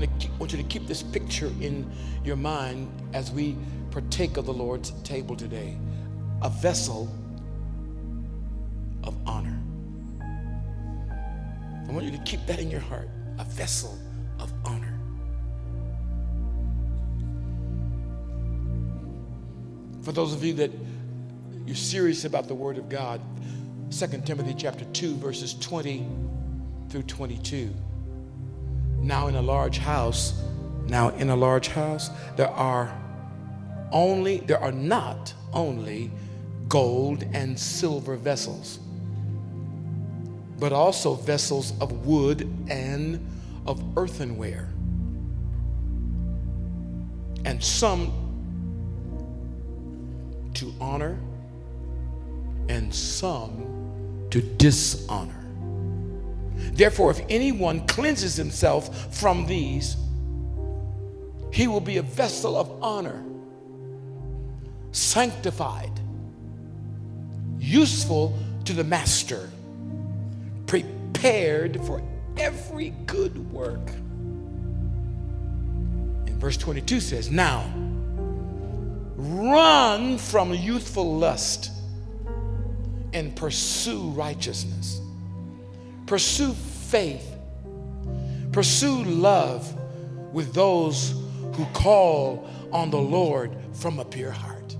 want, to keep, want you to keep this picture in your mind as we partake of the Lord's table today a vessel of honor. I want you to keep that in your heart a vessel of honor. For those of you that you're serious about the Word of God, 2 Timothy chapter 2, verses 20 through 22. Now in a large house, now in a large house, there are only, there are not only gold and silver vessels, but also vessels of wood and of earthenware. And some to honor, and some to dishonor. Therefore, if anyone cleanses himself from these, he will be a vessel of honor, sanctified, useful to the master, prepared for every good work. And verse 22 says, Now run from youthful lust and pursue righteousness Pursue faith. Pursue love with those who call on the Lord from a pure heart.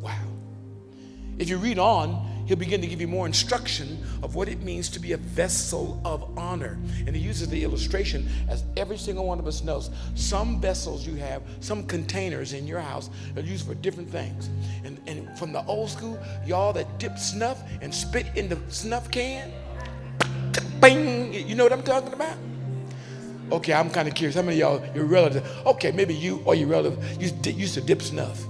Wow. If you read on, he'll begin to give you more instruction of what it means to be a vessel of honor. And he uses the illustration as every single one of us knows. Some vessels you have, some containers in your house are used for different things. And, and from the old school, y'all that dip snuff and spit in the snuff can, bing, you know what I'm talking about? Okay, I'm kind of curious. How many of y'all, your relatives, okay, maybe you or your relative used, used to dip snuff.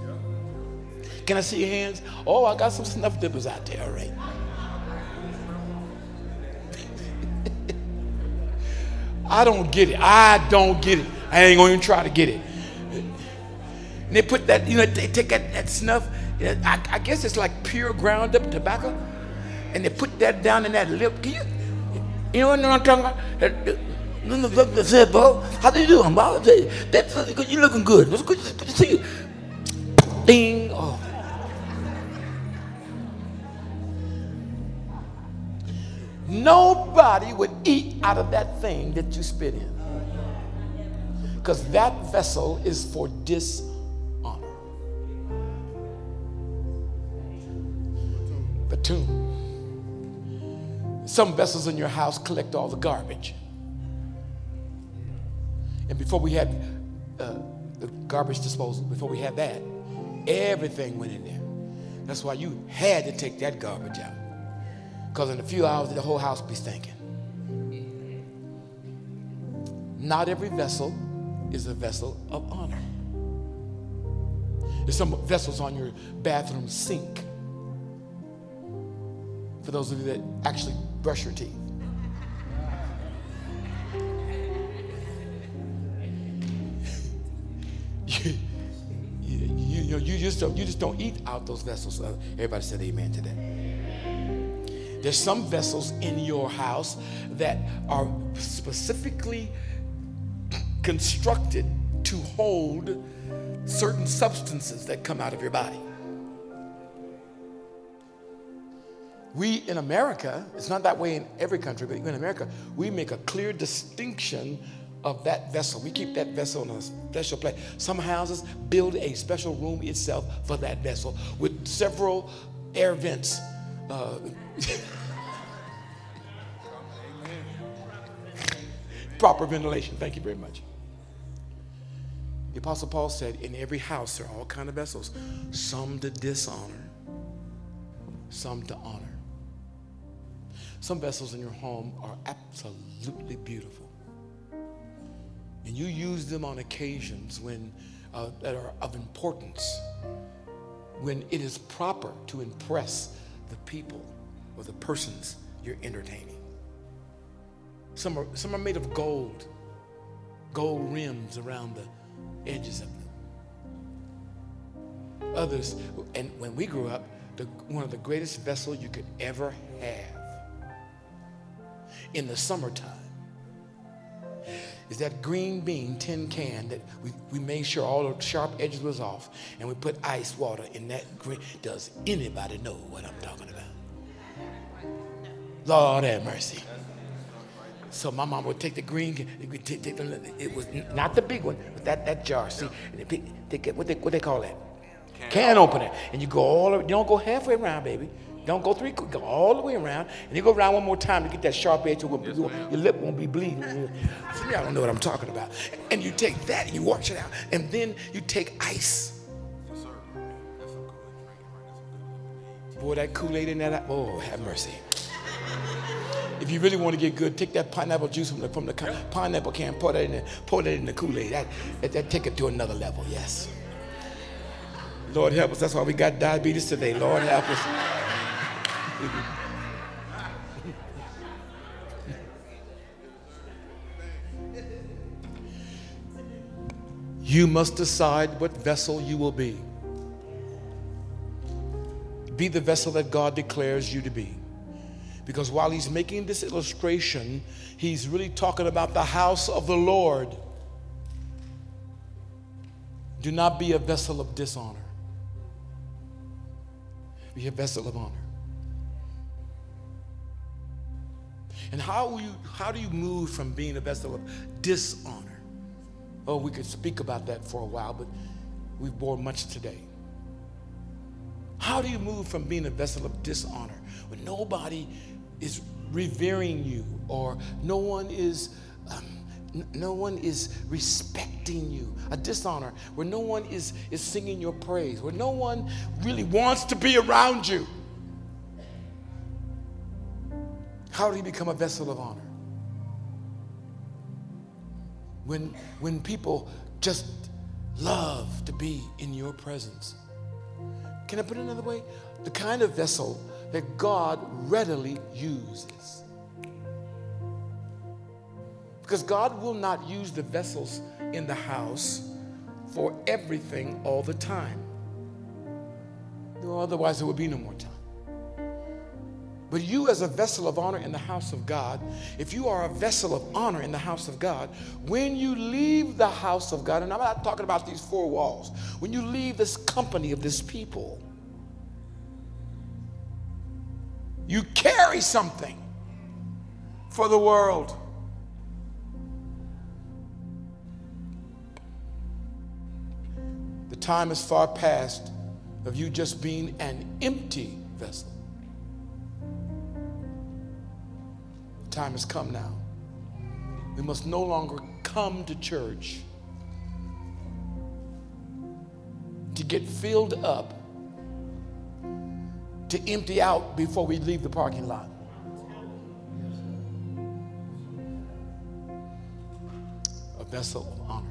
Can I see your hands? Oh, I got some snuff dippers out there, all right. I don't get it. I don't get it. I ain't to even try to get it. And they put that, you know, they take that, that snuff, I, I guess it's like pure ground up tobacco, and they put that down in that lip. Can you, you know what I'm talking about? They said, Bo, how do you do? That's you're looking good. It's good to see you. Ding. Oh. Nobody would eat out of that thing that you spit in. Because that vessel is for dishonor. Batoon. Some vessels in your house collect all the garbage. And before we had uh, the garbage disposal, before we had that, everything went in there. That's why you had to take that garbage out. Because in a few hours, the whole house be stinking. Not every vessel is a vessel of honor. There's some vessels on your bathroom sink. For those of you that actually brush your teeth. you, you, you, just don't, you just don't eat out those vessels. Uh, everybody said amen to that. There's some vessels in your house that are specifically constructed to hold certain substances that come out of your body. We in America, it's not that way in every country, but in America, we make a clear distinction of that vessel. We keep that vessel in a special place. Some houses build a special room itself for that vessel with several air vents. Uh, proper ventilation. Thank you very much. The Apostle Paul said, in every house there are all kind of vessels, some to dishonor, some to honor. Some vessels in your home are absolutely beautiful. And you use them on occasions when uh, that are of importance, when it is proper to impress the people or the persons you're entertaining. Some are, some are made of gold, gold rims around the edges of them. Others, and when we grew up, the, one of the greatest vessels you could ever have in the summertime is that green bean tin can that we, we made sure all the sharp edges was off and we put ice water in that green. Does anybody know what I'm talking about? Lord have mercy. So my mom would take the green, it was not the big one, but that, that jar. See, they, they, what, they, what they call that? Can, can opener. And you go all, you don't go halfway around, baby. Don't go three, go all the way around, and you go around one more time to get that sharp edge. Yes, your, your lip won't be bleeding. See, I don't know what I'm talking about. And you take that and you wash it out, and then you take ice. Yes, sir. Boy, that Kool-Aid in that, oh, have mercy. If you really want to get good, take that pineapple juice from the, from the pineapple can, pour that in the, pour that in the Kool-Aid. That, that, that take it to another level, yes. Lord help us. That's why we got diabetes today. Lord help us. you must decide what vessel you will be. Be the vessel that God declares you to be. Because while he's making this illustration, he's really talking about the house of the Lord. Do not be a vessel of dishonor, be a vessel of honor. And how, you, how do you move from being a vessel of dishonor? Oh, we could speak about that for a while, but we've bore much today. How do you move from being a vessel of dishonor when nobody is revering you or no one is um, no one is respecting you a dishonor where no one is is singing your praise where no one really wants to be around you How do you become a vessel of honor? When, when people just love to be in your presence. Can I put it another way? The kind of vessel that God readily uses. Because God will not use the vessels in the house for everything all the time. Otherwise, there would be no more time. But you, as a vessel of honor in the house of God, if you are a vessel of honor in the house of God, when you leave the house of God, and I'm not talking about these four walls, when you leave this company of this people, you carry something for the world. The time is far past of you just being an empty vessel. Time has come now. We must no longer come to church to get filled up, to empty out before we leave the parking lot. A vessel of honor.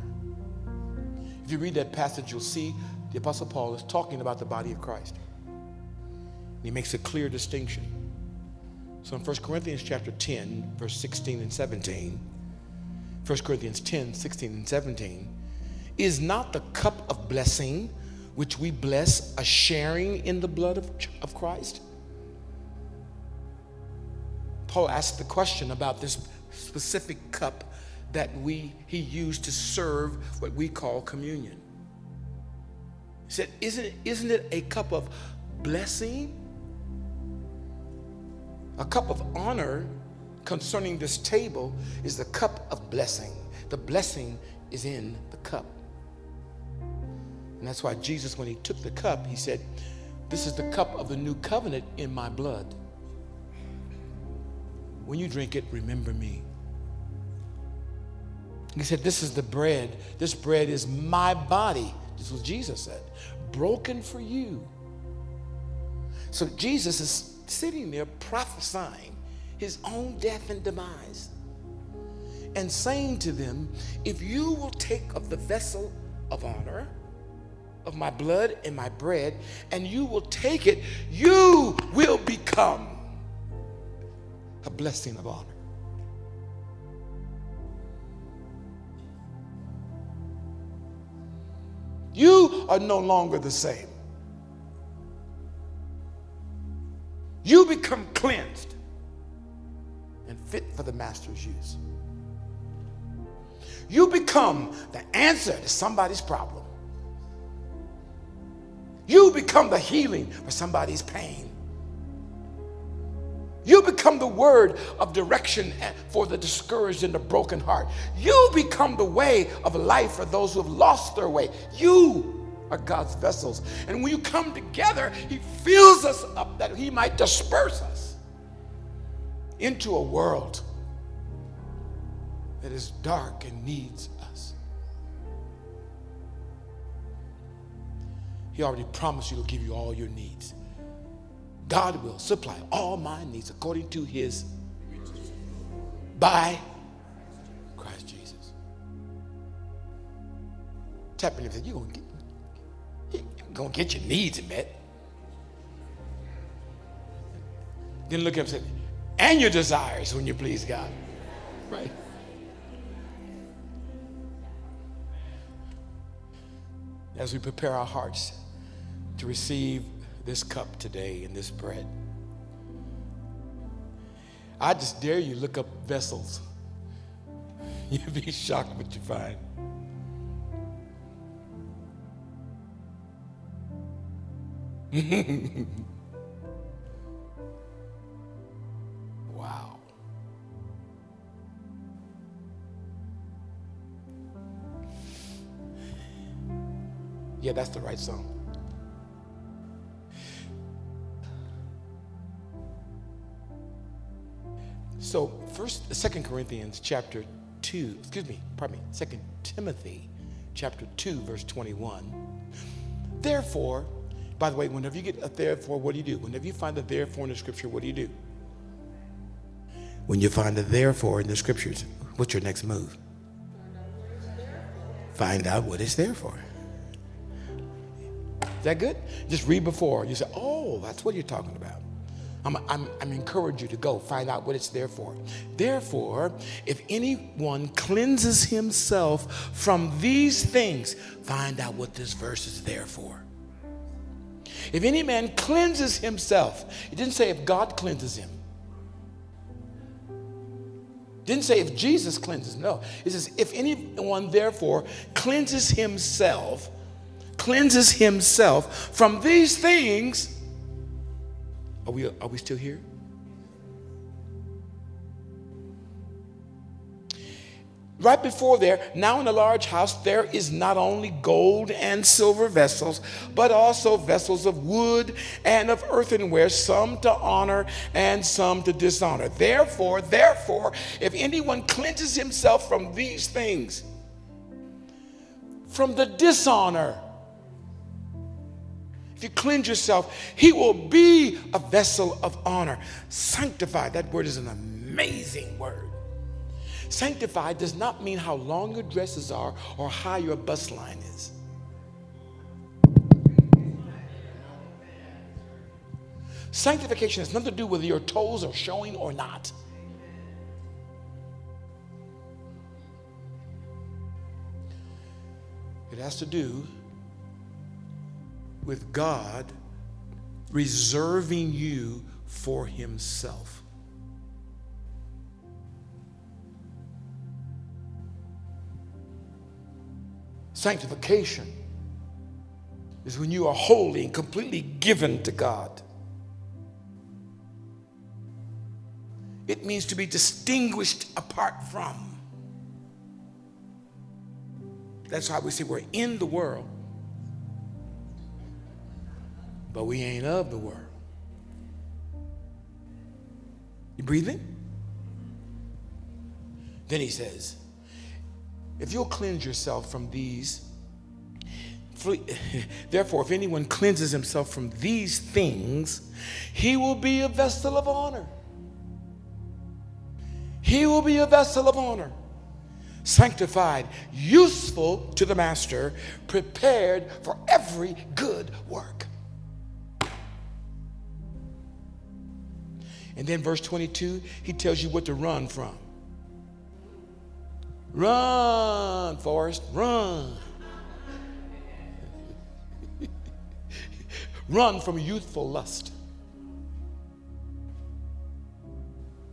If you read that passage, you'll see the Apostle Paul is talking about the body of Christ. He makes a clear distinction. So in 1 Corinthians chapter 10, verse 16 and 17, 1 Corinthians 10, 16 and 17, is not the cup of blessing which we bless a sharing in the blood of, of Christ? Paul asked the question about this specific cup that we he used to serve what we call communion. He said, Isn't, isn't it a cup of blessing? A cup of honor concerning this table is the cup of blessing. The blessing is in the cup. And that's why Jesus, when he took the cup, he said, This is the cup of the new covenant in my blood. When you drink it, remember me. He said, This is the bread. This bread is my body. This is what Jesus said. Broken for you. So Jesus is sitting there prophesying his own death and demise and saying to them, If you will take of the vessel of honor, of my blood and my bread, and you will take it, you will become a blessing of honor. You are no longer the same. You become cleansed and fit for the master's use. You become the answer to somebody's problem. You become the healing for somebody's pain. You become the word of direction for the discouraged and the broken heart. You become the way of life for those who have lost their way. You are God's vessels. And when you come together, He fills us up that He might disperse us into a world that is dark and needs us. He already promised you to give you all your needs. God will supply all my needs according to his by Christ Jesus. Tap in and you're going to get, to get your needs met. Then look up and say, and your desires when you please God. Right? As we prepare our hearts to receive this cup today and this bread. I just dare you look up vessels. You'll be shocked what you find. wow. Yeah, that's the right song. So first, Second Corinthians chapter 2, excuse me, pardon me, Second Timothy chapter 2, verse 21. Therefore, by the way, whenever you get a therefore, what do you do? Whenever you find a therefore in the scripture, what do you do? When you find a therefore in the scriptures, what's your next move? Find out what it's there for. Is that good? Just read before. You say, oh, that's what you're talking about. I'm, I'm, I'm encourage you to go find out what it's there for. Therefore, if anyone cleanses himself from these things, find out what this verse is there for. If any man cleanses himself, it didn't say if God cleanses him. didn't say if Jesus cleanses. No. It says if anyone therefore cleanses himself, cleanses himself from these things, are we, are we still here? Right before there, now in a large house, there is not only gold and silver vessels, but also vessels of wood and of earthenware, some to honor and some to dishonor. Therefore, therefore, if anyone cleanses himself from these things, from the dishonor, if you cleanse yourself, he will be a vessel of honor. Sanctified, that word is an amazing word. Sanctified does not mean how long your dresses are or how your bust line is. Sanctification has nothing to do with your toes are showing or not. It has to do with God reserving you for Himself. Sanctification is when you are wholly and completely given to God. It means to be distinguished apart from. That's why we say we're in the world, but we ain't of the world. You breathing? Then he says, if you'll cleanse yourself from these, therefore, if anyone cleanses himself from these things, he will be a vessel of honor. He will be a vessel of honor, sanctified, useful to the master, prepared for every good work. And then verse 22, he tells you what to run from. Run, Forrest, run. run from youthful lust.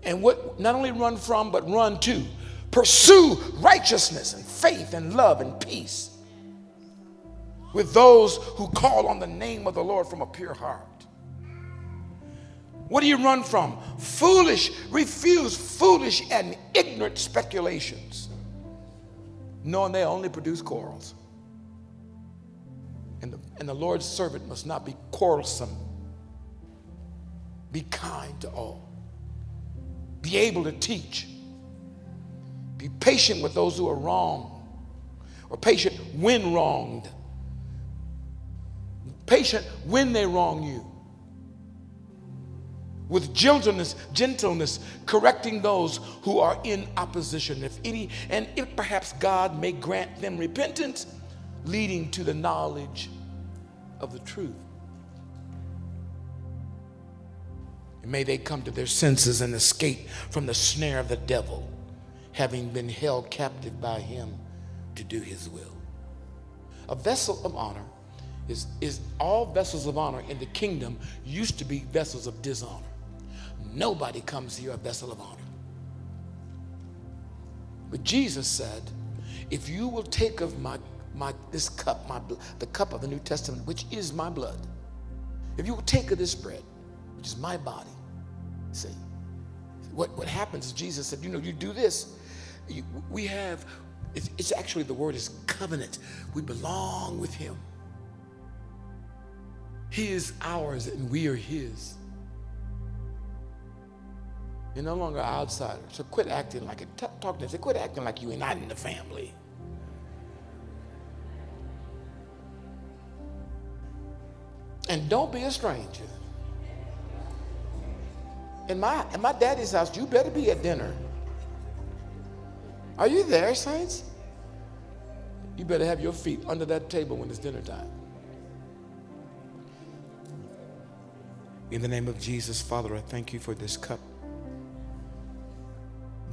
And what not only run from, but run to. Pursue righteousness and faith and love and peace with those who call on the name of the Lord from a pure heart. What do you run from? Foolish, refuse foolish and ignorant speculations, knowing they only produce quarrels. And the, and the Lord's servant must not be quarrelsome. Be kind to all. Be able to teach. Be patient with those who are wrong, or patient when wronged. Patient when they wrong you with gentleness, gentleness, correcting those who are in opposition. If any, and if perhaps God may grant them repentance, leading to the knowledge of the truth. And may they come to their senses and escape from the snare of the devil, having been held captive by him to do his will. A vessel of honor is, is all vessels of honor in the kingdom used to be vessels of dishonor. Nobody comes here a vessel of honor. But Jesus said, if you will take of my, my this cup, my the cup of the New Testament, which is my blood, if you will take of this bread, which is my body, see, what, what happens, Jesus said, you know, you do this, you, we have, it's, it's actually the word is covenant. We belong with him. He is ours and we are his. You're no longer an outsider. So quit acting like it. Talk to them. Quit acting like you are not in the family. And don't be a stranger. In my, in my daddy's house, you better be at dinner. Are you there, saints? You better have your feet under that table when it's dinner time. In the name of Jesus, Father, I thank you for this cup.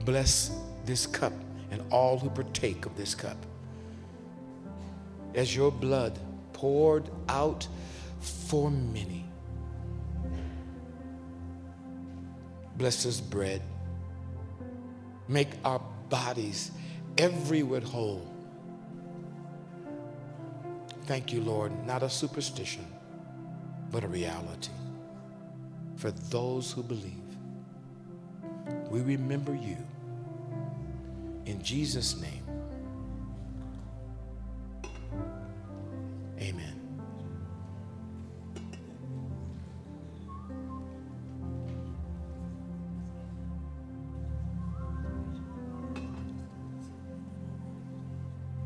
Bless this cup and all who partake of this cup. As your blood poured out for many. Bless this bread. Make our bodies every everywhere whole. Thank you, Lord, not a superstition, but a reality for those who believe. We remember you. In Jesus' name, amen.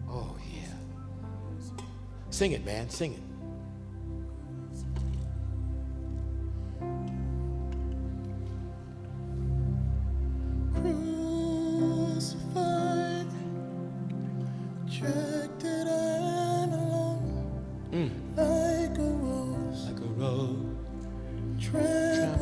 Oh, yeah. Sing it, man. Sing it.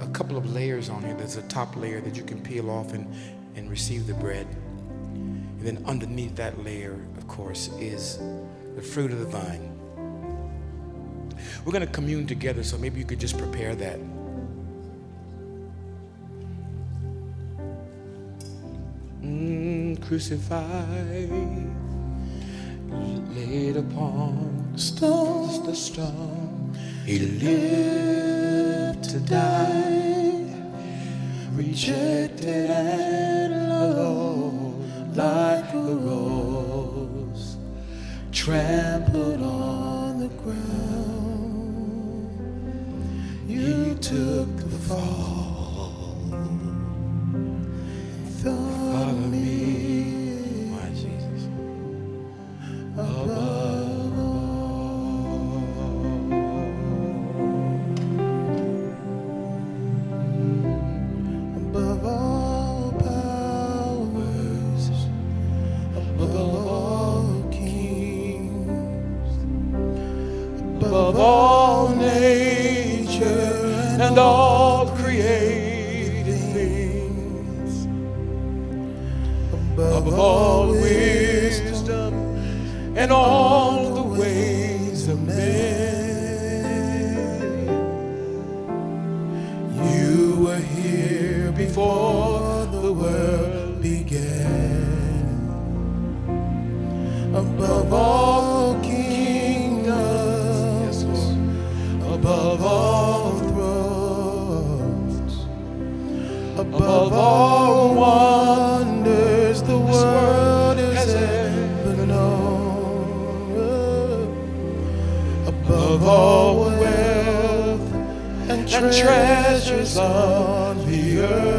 a couple of layers on here. There's a top layer that you can peel off and, and receive the bread. And then underneath that layer, of course, is the fruit of the vine. We're going to commune together, so maybe you could just prepare that. Mm, crucified, laid upon stone, the stone. He lived to die, rejected and alone, like a rose, trampled on the ground. He took the fall. All wisdom and all the ways of men. Treasures on the earth.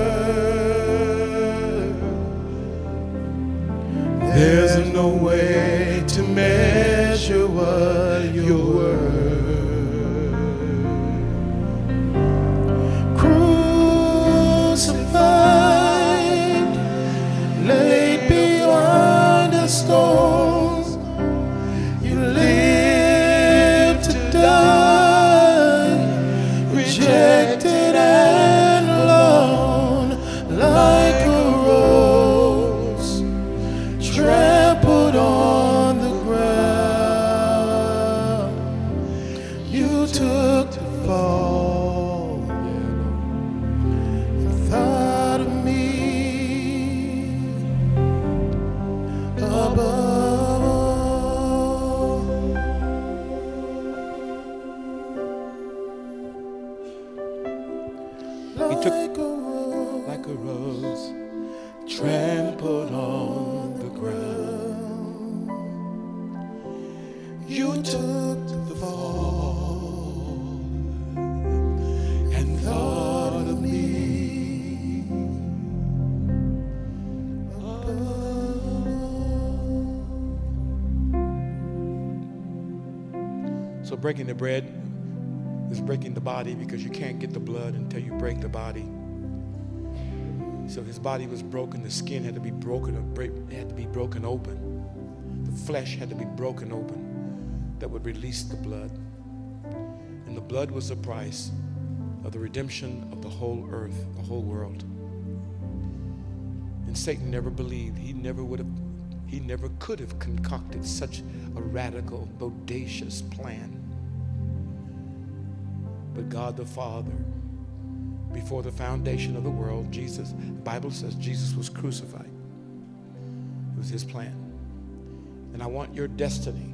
Breaking the bread is breaking the body because you can't get the blood until you break the body. So his body was broken. The skin had to be broken. It had to be broken open. The flesh had to be broken open that would release the blood. And the blood was the price of the redemption of the whole earth, the whole world. And Satan never believed. He never would have, he never could have concocted such a radical, bodacious plan. But God the Father, before the foundation of the world, Jesus, the Bible says Jesus was crucified. It was his plan. And I want your destiny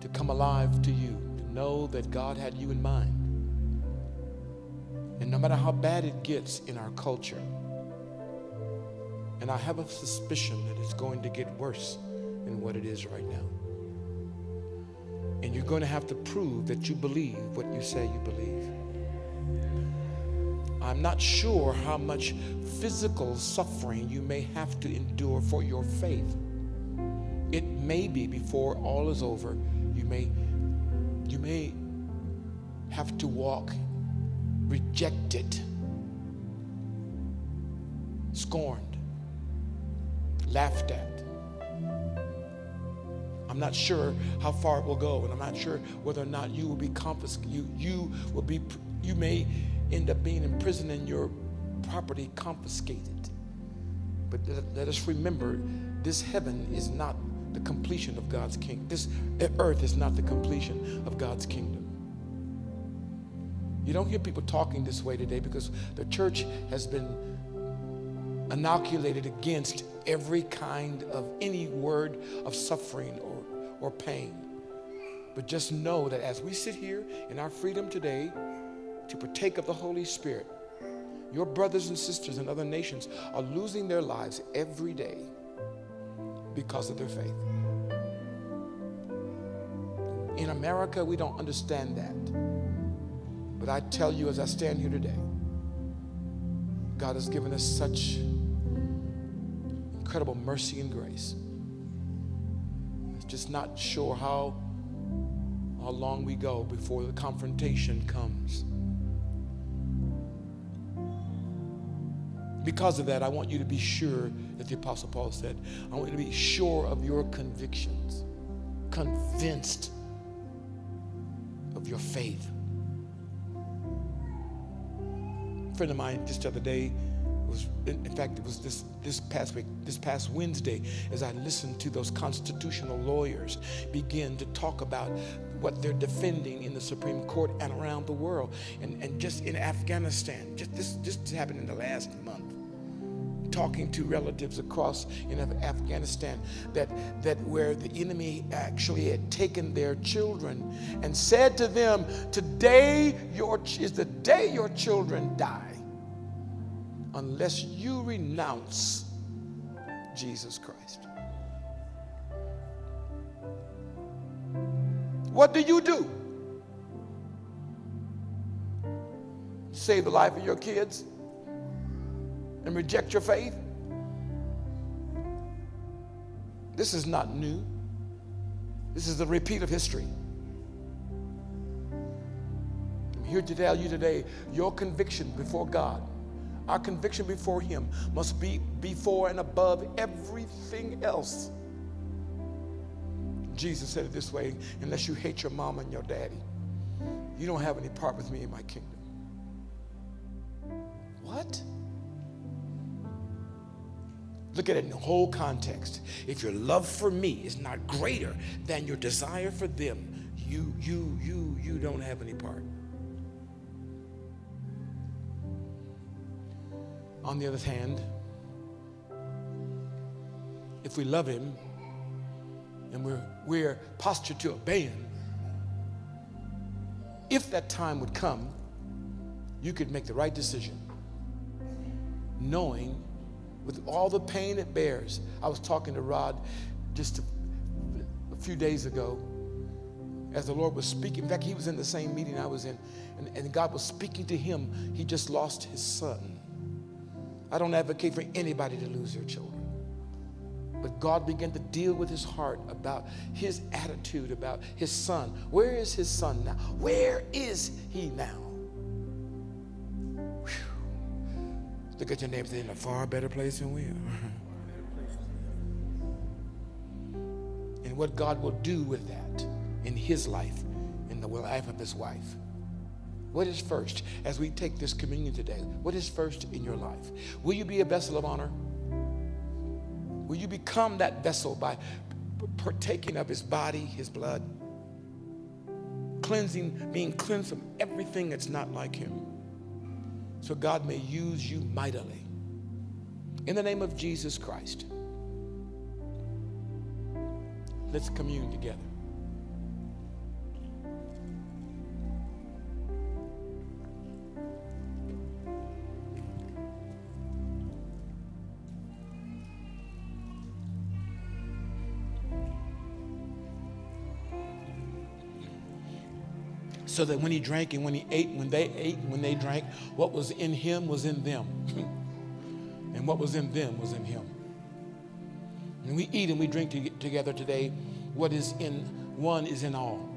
to come alive to you, to know that God had you in mind. And no matter how bad it gets in our culture, and I have a suspicion that it's going to get worse than what it is right now. And you're going to have to prove that you believe what you say you believe. I'm not sure how much physical suffering you may have to endure for your faith. It may be before all is over, you may you may have to walk rejected, scorned, laughed at. I'm not sure how far it will go, and I'm not sure whether or not you will be confiscated. You, you will be, you may end up being in prison and your property confiscated. But let, us remember, this heaven is not the completion of God's kingdom. This earth is not the completion of God's kingdom. You don't hear people talking this way today because the church has been inoculated against every kind of any word of suffering or, pain. But just know that as we sit here in our freedom today to partake of the Holy Spirit, your brothers and sisters in other nations are losing their lives every day because of their faith. In America, we don't understand that. But I tell you, as I stand here today, God has given us such incredible mercy and grace. Just not sure how, how long we go before the confrontation comes. Because of that, I want you to be sure that the Apostle Paul said, I want you to be sure of your convictions, convinced of your faith. A friend of mine just the other day in fact, it was this, this past week, this past Wednesday, as I listened to those constitutional lawyers begin to talk about what they're defending in the Supreme Court and around the world. And, and just in Afghanistan, just this just happened in the last month. Talking to relatives across in Afghanistan, that, that where the enemy actually had taken their children and said to them, Today your, is the day your children die unless you renounce Jesus Christ. What do you do? Save the life of your kids and reject your faith? This is not new. This is the repeat of history. I'm here to tell you today your conviction before God our conviction before Him must be before and above everything else. Jesus said it this way unless you hate your mama and your daddy, you don't have any part with me in my kingdom. What? Look at it in the whole context. If your love for me is not greater than your desire for them, you, you, you, you don't have any part. On the other hand, if we love Him and we're, we're postured to obey Him, if that time would come, you could make the right decision, knowing with all the pain it bears. I was talking to Rod just a, a few days ago as the Lord was speaking. In fact, he was in the same meeting I was in, and, and God was speaking to him. He just lost his son. I don't advocate for anybody to lose their children. But God began to deal with his heart about his attitude about his son. Where is his son now? Where is he now? Whew. Look at your neighbor, in a far better place than we are. and what God will do with that in his life, in the life of his wife. What is first as we take this communion today? What is first in your life? Will you be a vessel of honor? Will you become that vessel by partaking of his body, his blood? Cleansing, being cleansed from everything that's not like him. So God may use you mightily. In the name of Jesus Christ, let's commune together. So that when he drank and when he ate, when they ate, when they drank, what was in him was in them. and what was in them was in him. And we eat and we drink to together today. What is in one is in all.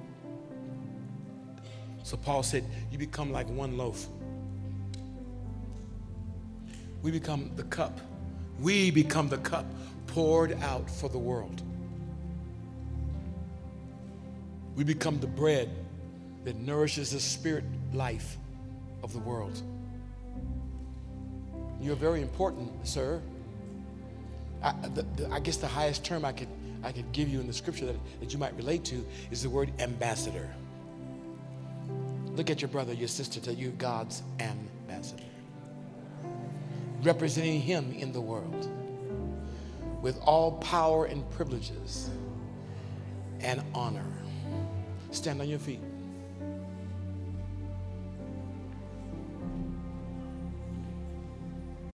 So Paul said, You become like one loaf. We become the cup. We become the cup poured out for the world. We become the bread that nourishes the spirit life of the world. You're very important, sir. I, the, the, I, guess the highest term I could, I could give you in the scripture that, that you might relate to is the word ambassador. Look at your brother, your sister, tell you God's ambassador. Representing him in the world with all power and privileges and honor. Stand on your feet.